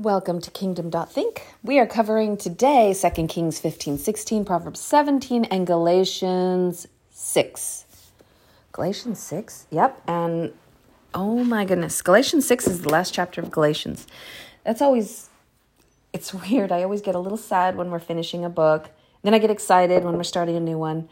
Welcome to Kingdom.think. We are covering today 2 Kings 15, 16, Proverbs 17, and Galatians 6. Galatians 6? Yep. And oh my goodness, Galatians 6 is the last chapter of Galatians. That's always, it's weird. I always get a little sad when we're finishing a book. Then I get excited when we're starting a new one.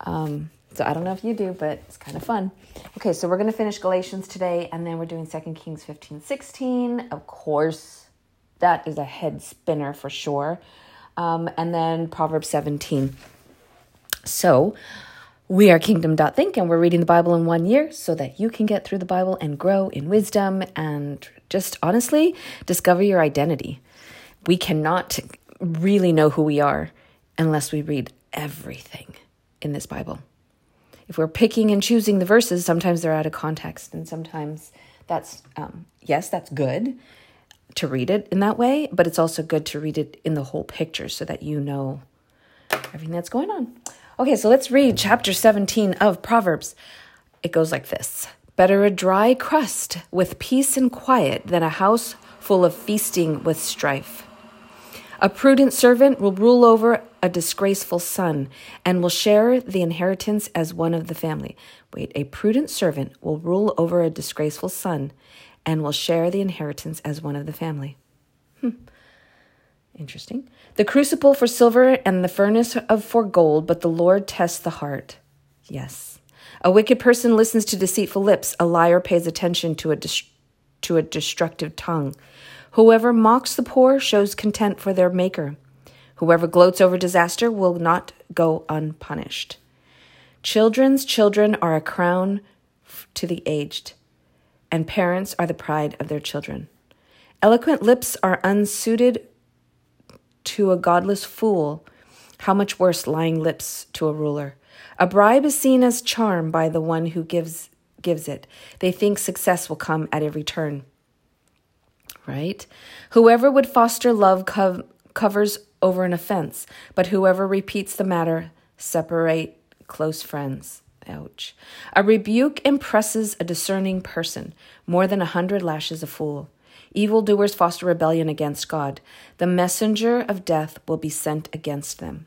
Um, so I don't know if you do, but it's kind of fun. Okay, so we're going to finish Galatians today, and then we're doing 2 Kings 15, 16. Of course, that is a head spinner for sure. Um, and then Proverbs 17. So we are Kingdom.think and we're reading the Bible in one year so that you can get through the Bible and grow in wisdom and just honestly discover your identity. We cannot really know who we are unless we read everything in this Bible. If we're picking and choosing the verses, sometimes they're out of context, and sometimes that's, um, yes, that's good to read it in that way, but it's also good to read it in the whole picture so that you know everything that's going on. Okay, so let's read chapter 17 of Proverbs. It goes like this Better a dry crust with peace and quiet than a house full of feasting with strife. A prudent servant will rule over a disgraceful son and will share the inheritance as one of the family. Wait, a prudent servant will rule over a disgraceful son and will share the inheritance as one of the family. Hmm. Interesting. The crucible for silver and the furnace of for gold, but the Lord tests the heart. Yes. A wicked person listens to deceitful lips. A liar pays attention to a dis- to a destructive tongue. Whoever mocks the poor shows contempt for their maker. Whoever gloats over disaster will not go unpunished. Children's children are a crown to the aged and parents are the pride of their children. Eloquent lips are unsuited to a godless fool. How much worse lying lips to a ruler? A bribe is seen as charm by the one who gives gives it. They think success will come at every turn. Right? Whoever would foster love co- covers over an offense, but whoever repeats the matter separate close friends. Ouch. A rebuke impresses a discerning person more than a hundred lashes a fool. Evildoers foster rebellion against God. The messenger of death will be sent against them.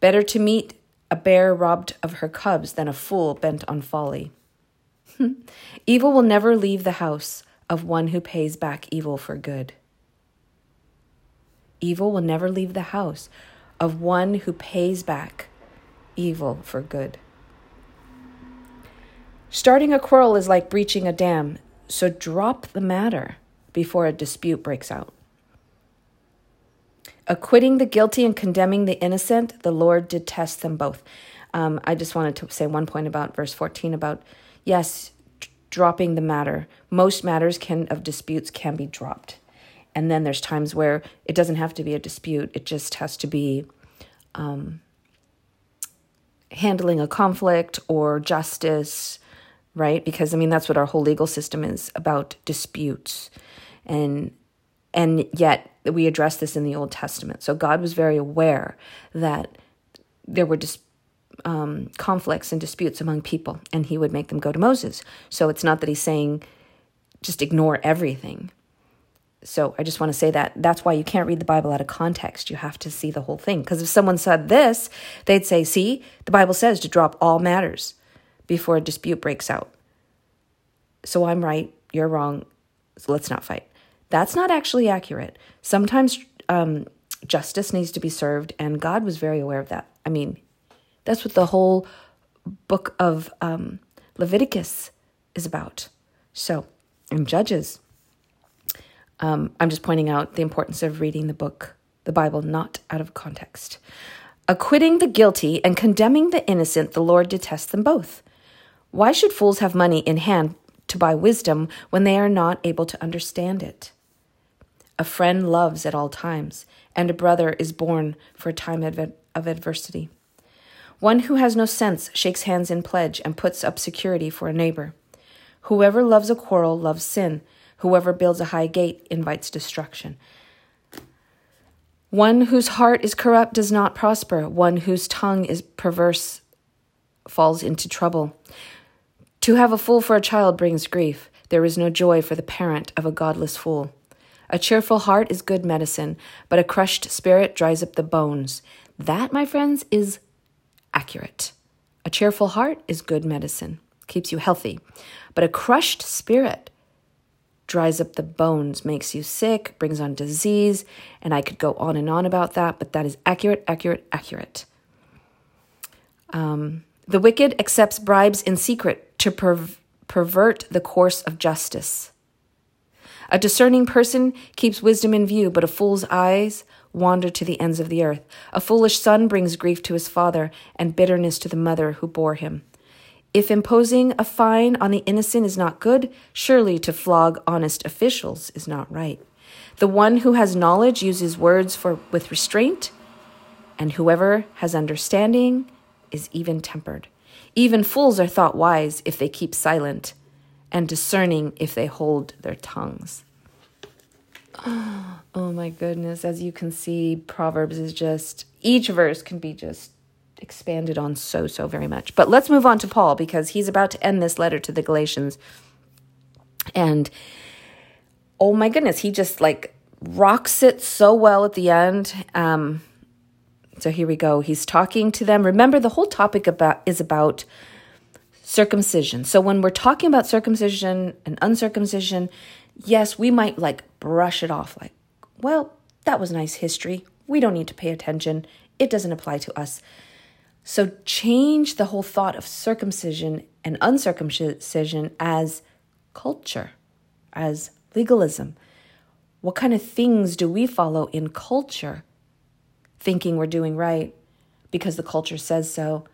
Better to meet a bear robbed of her cubs than a fool bent on folly. evil will never leave the house of one who pays back evil for good. Evil will never leave the house of one who pays back evil for good. Starting a quarrel is like breaching a dam, so drop the matter before a dispute breaks out. Acquitting the guilty and condemning the innocent, the Lord detests them both. Um, I just wanted to say one point about verse 14 about, yes, dropping the matter. Most matters can of disputes can be dropped. And then there's times where it doesn't have to be a dispute, it just has to be um, handling a conflict or justice right? Because I mean that's what our whole legal system is about disputes. And and yet we address this in the Old Testament. So God was very aware that there were dis- um, conflicts and disputes among people, and He would make them go to Moses. So it's not that He's saying just ignore everything. So I just want to say that that's why you can't read the Bible out of context. You have to see the whole thing. Because if someone said this, they'd say, see, the Bible says to drop all matters before a dispute breaks out. So I'm right, you're wrong, so let's not fight. That's not actually accurate. Sometimes um, justice needs to be served, and God was very aware of that. I mean, that's what the whole book of um, Leviticus is about. So, in Judges, um, I'm just pointing out the importance of reading the book, the Bible, not out of context. Acquitting the guilty and condemning the innocent, the Lord detests them both. Why should fools have money in hand to buy wisdom when they are not able to understand it? A friend loves at all times, and a brother is born for a time of adversity. One who has no sense shakes hands in pledge and puts up security for a neighbor. Whoever loves a quarrel loves sin. Whoever builds a high gate invites destruction. One whose heart is corrupt does not prosper. One whose tongue is perverse falls into trouble. To have a fool for a child brings grief. There is no joy for the parent of a godless fool. A cheerful heart is good medicine, but a crushed spirit dries up the bones. That, my friends, is accurate. A cheerful heart is good medicine, keeps you healthy. But a crushed spirit dries up the bones, makes you sick, brings on disease, and I could go on and on about that, but that is accurate, accurate, accurate. Um, the wicked accepts bribes in secret to perv- pervert the course of justice. A discerning person keeps wisdom in view, but a fool's eyes wander to the ends of the earth. A foolish son brings grief to his father and bitterness to the mother who bore him. If imposing a fine on the innocent is not good, surely to flog honest officials is not right. The one who has knowledge uses words for with restraint, and whoever has understanding is even tempered. Even fools are thought wise if they keep silent, and discerning if they hold their tongues. Oh my goodness. As you can see, Proverbs is just, each verse can be just expanded on so, so very much. But let's move on to Paul because he's about to end this letter to the Galatians. And oh my goodness, he just like rocks it so well at the end. Um, so here we go. He's talking to them. Remember, the whole topic about is about circumcision. So when we're talking about circumcision and uncircumcision, yes, we might like brush it off like, well, that was nice history. We don't need to pay attention. It doesn't apply to us. So change the whole thought of circumcision and uncircumcision as culture, as legalism. What kind of things do we follow in culture, thinking we're doing right because the culture says so?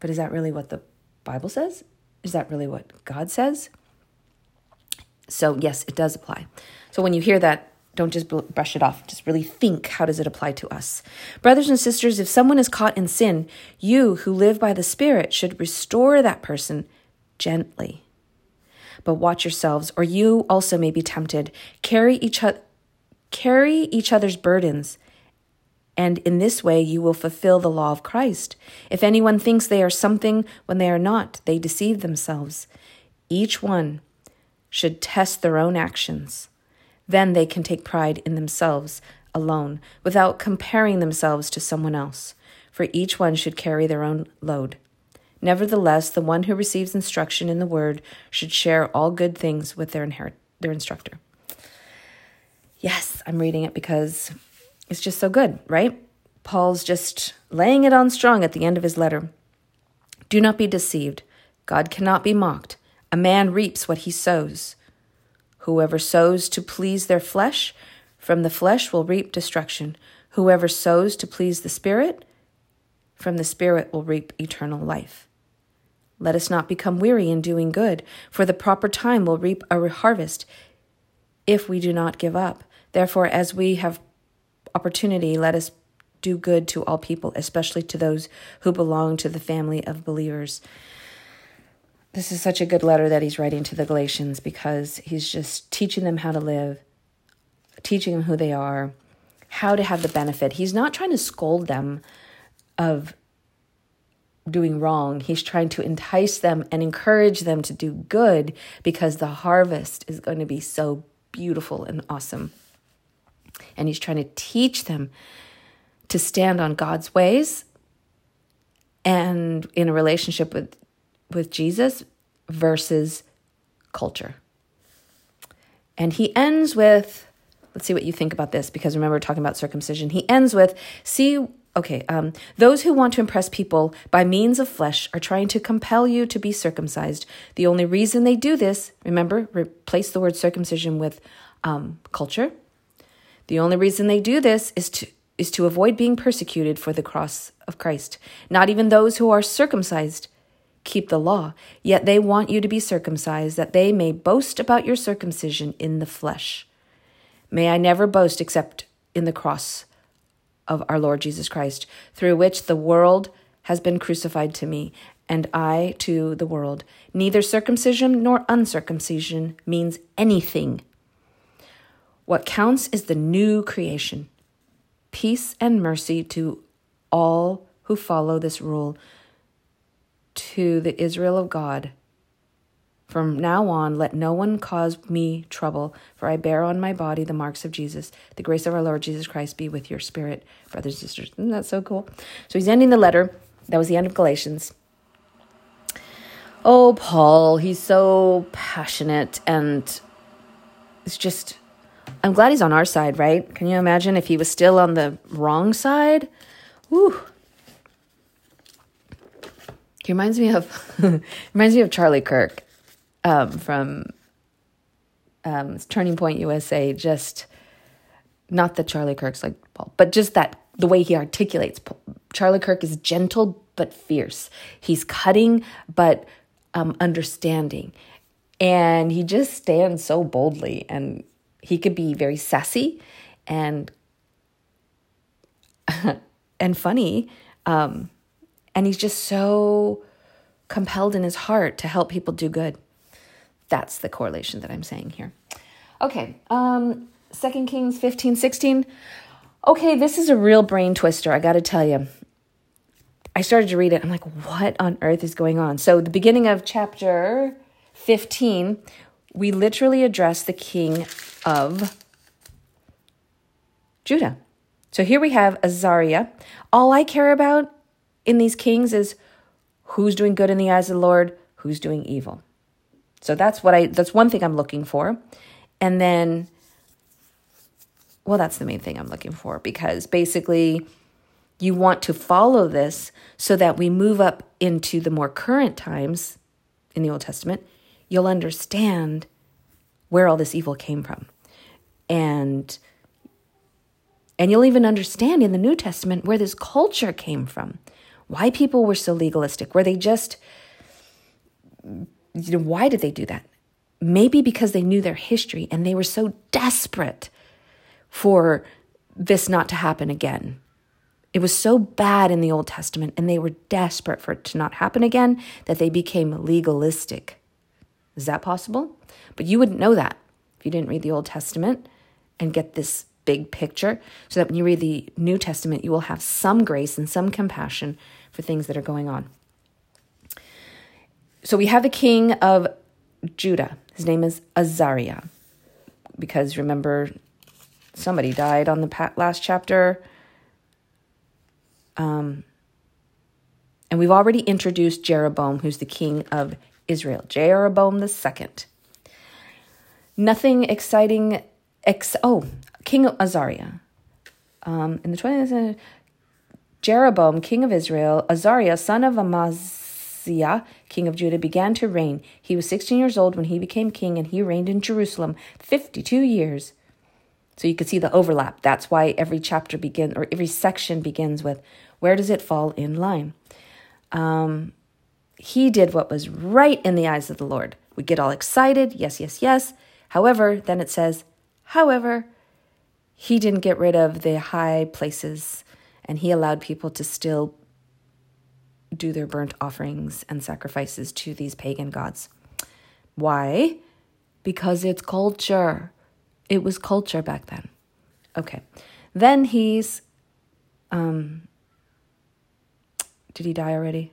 But is that really what the Bible says? Is that really what God says? So, yes, it does apply. So, when you hear that, don't just brush it off. Just really think how does it apply to us? Brothers and sisters, if someone is caught in sin, you who live by the Spirit should restore that person gently. But watch yourselves, or you also may be tempted. Carry each other carry each other's burdens, and in this way you will fulfill the law of Christ. If anyone thinks they are something when they are not, they deceive themselves. Each one should test their own actions. Then they can take pride in themselves alone without comparing themselves to someone else, for each one should carry their own load. Nevertheless, the one who receives instruction in the word should share all good things with their, inherit- their instructor. Yes, I'm reading it because it's just so good, right? Paul's just laying it on strong at the end of his letter. Do not be deceived. God cannot be mocked. A man reaps what he sows. Whoever sows to please their flesh, from the flesh will reap destruction. Whoever sows to please the Spirit, from the Spirit will reap eternal life. Let us not become weary in doing good, for the proper time will reap a harvest if we do not give up. Therefore, as we have opportunity, let us do good to all people, especially to those who belong to the family of believers. This is such a good letter that he's writing to the Galatians because he's just teaching them how to live, teaching them who they are, how to have the benefit. He's not trying to scold them of doing wrong. He's trying to entice them and encourage them to do good because the harvest is going to be so beautiful and awesome. And he's trying to teach them to stand on God's ways and in a relationship with with Jesus versus culture. And he ends with, let's see what you think about this, because remember, we're talking about circumcision. He ends with, see, okay, um, those who want to impress people by means of flesh are trying to compel you to be circumcised. The only reason they do this, remember, replace the word circumcision with um, culture. The only reason they do this is to is to avoid being persecuted for the cross of Christ. Not even those who are circumcised keep the law, yet they want you to be circumcised, that they may boast about your circumcision in the flesh. May I never boast except in the cross of our Lord Jesus Christ, through which the world has been crucified to me, and I to the world. Neither circumcision nor uncircumcision means anything. What counts is the new creation. Peace and mercy to all who follow this rule to the Israel of God From now on, let no one cause me trouble, for I bear on my body the marks of Jesus. The grace of our Lord Jesus Christ be with your spirit, brothers and sisters. Isn't that so cool? So he's ending the letter. That was the end of Galatians. Oh, Paul, he's so passionate and it's just, I'm glad he's on our side, right? Can you imagine if he was still on the wrong side? Whew. He reminds me of reminds me of Charlie Kirk um, from um, Turning Point USA. Just not that Charlie Kirk's like Paul, but just that the way he articulates. Charlie Kirk is gentle but fierce. He's cutting but um, understanding, and he just stands so boldly. And he could be very sassy and and funny. Um, and he's just so compelled in his heart to help people do good. That's the correlation that I'm saying here. Okay, um, 2 Kings 15, 16. Okay, this is a real brain twister, I gotta tell you. I started to read it. I'm like, what on earth is going on? So, the beginning of chapter 15, we literally address the king of Judah. So, here we have Azariah. All I care about in these kings is who's doing good in the eyes of the Lord, who's doing evil. So that's what I that's one thing I'm looking for. And then well that's the main thing I'm looking for because basically you want to follow this so that we move up into the more current times in the Old Testament, you'll understand where all this evil came from. And and you'll even understand in the New Testament where this culture came from. Why people were so legalistic. Were they just you know, why did they do that? Maybe because they knew their history and they were so desperate for this not to happen again. It was so bad in the Old Testament and they were desperate for it to not happen again that they became legalistic. Is that possible? But you wouldn't know that if you didn't read the Old Testament and get this big picture, so that when you read the New Testament, you will have some grace and some compassion for things that are going on. So we have the king of Judah. His name is Azariah. Because remember, somebody died on the last chapter. Um, and we've already introduced Jeroboam, who's the king of Israel. Jeroboam the second. Nothing exciting. Ex- oh, King of Azariah. Um, in the 20th, century, Jeroboam, king of Israel, Azariah, son of Amaziah, king of Judah, began to reign. He was 16 years old when he became king, and he reigned in Jerusalem 52 years. So you can see the overlap. That's why every chapter begins, or every section begins with, where does it fall in line? Um, he did what was right in the eyes of the Lord. We get all excited, yes, yes, yes. However, then it says, however, he didn't get rid of the high places and he allowed people to still do their burnt offerings and sacrifices to these pagan gods. Why? Because it's culture. It was culture back then. Okay. Then he's um did he die already?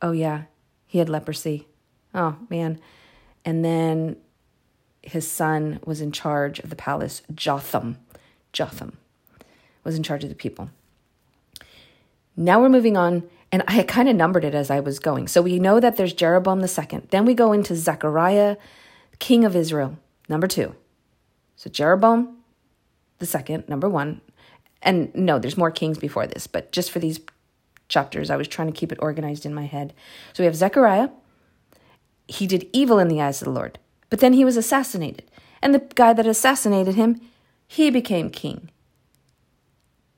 Oh yeah, he had leprosy. Oh man. And then his son was in charge of the palace, Jotham. Jotham was in charge of the people. Now we're moving on and I kind of numbered it as I was going. So we know that there's Jeroboam the second. Then we go into Zechariah, king of Israel, number two. So Jeroboam the second, number one. And no, there's more kings before this, but just for these chapters, I was trying to keep it organized in my head. So we have Zechariah. He did evil in the eyes of the Lord, but then he was assassinated. And the guy that assassinated him, he became king.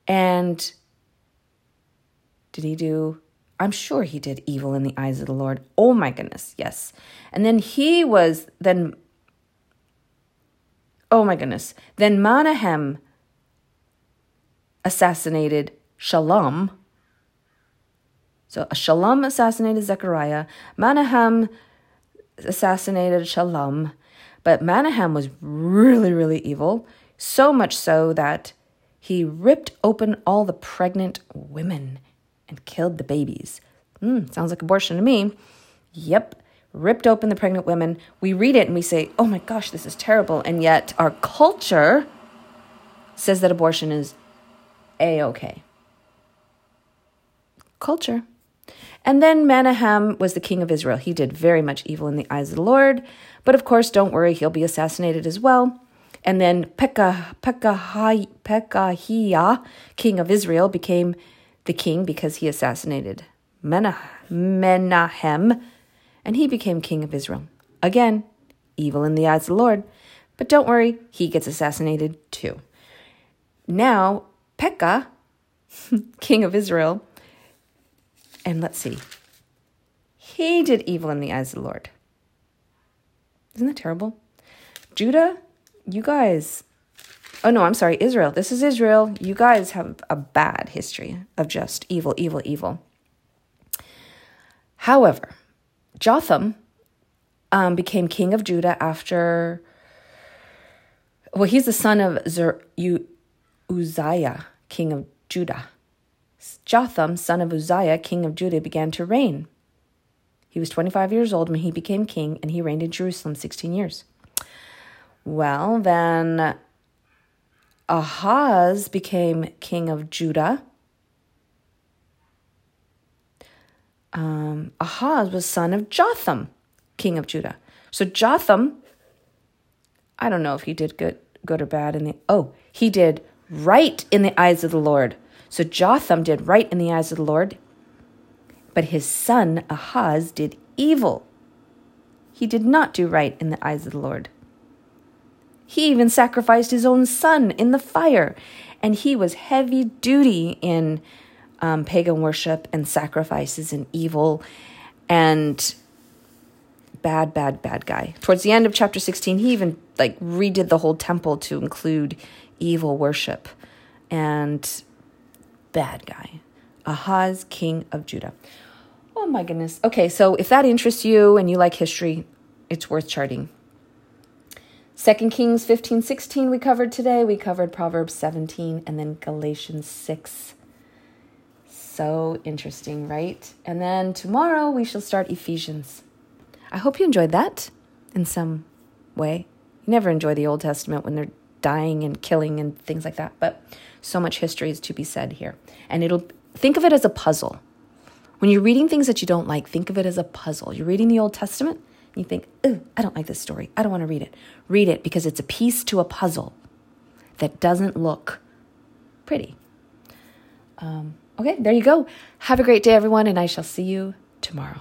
And did he do? I'm sure he did evil in the eyes of the Lord. Oh my goodness, yes. And then he was then Oh my goodness. Then Menahem assassinated Shallum. So a Shallum assassinated Zechariah. Menahem assassinated Shallum. But Menahem was really, really evil. So much so that he ripped open all the pregnant women and killed the babies. Mm, sounds like abortion to me. Yep. ripped open the pregnant women. We read it and we say, oh my gosh, this is terrible. And yet our culture says that abortion is a okay. Culture. And then Menahem was the king of Israel. He did very much evil in the eyes of the Lord. But of course, don't worry, he'll be assassinated as well. And then Pekah, Pekah, Pekahiah, king of Israel, became the king because he assassinated Menahem, and he became king of Israel. Again, evil in the eyes of the Lord. But don't worry, he gets assassinated too. Now, Pekah, king of Israel, and let's see, he did evil in the eyes of the Lord. Isn't that terrible? Judah, you guys, oh no, I'm sorry, Israel. This is Israel. You guys have a bad history of just evil, evil, evil. However, Jotham um, became king of Judah after, well, he's the son of Zer, Uzziah, king of Judah. Jotham, son of Uzziah, king of Judah, began to reign. He was 25 years old when he became king, and he reigned in Jerusalem 16 years. Well, then Ahaz became king of Judah. Um, Ahaz was son of Jotham, king of Judah. So Jotham, I don't know if he did good, good or bad in the. Oh, he did right in the eyes of the Lord. So Jotham did right in the eyes of the Lord, but his son Ahaz did evil. He did not do right in the eyes of the Lord. He even sacrificed his own son in the fire, and he was heavy duty in um, pagan worship and sacrifices and evil and bad, bad, bad guy. Towards the end of chapter 16, he even like redid the whole temple to include evil worship and bad guy. Ahaz, king of Judah. Oh my goodness. Okay, so if that interests you and you like history, it's worth charting. Second Kings 15, 16 we covered today. We covered Proverbs 17 and then Galatians 6. So interesting, right? And then tomorrow we shall start Ephesians. I hope you enjoyed that in some way. You never enjoy the Old Testament when they're dying and killing and things like that. But so much history is to be said here. And it'll think of it as a puzzle. When you're reading things that you don't like, think of it as a puzzle. You're reading the Old Testament, and you think, "Ooh, I don't like this story. I don't want to read it." Read it because it's a piece to a puzzle that doesn't look pretty. Um, okay, there you go. Have a great day, everyone, and I shall see you tomorrow.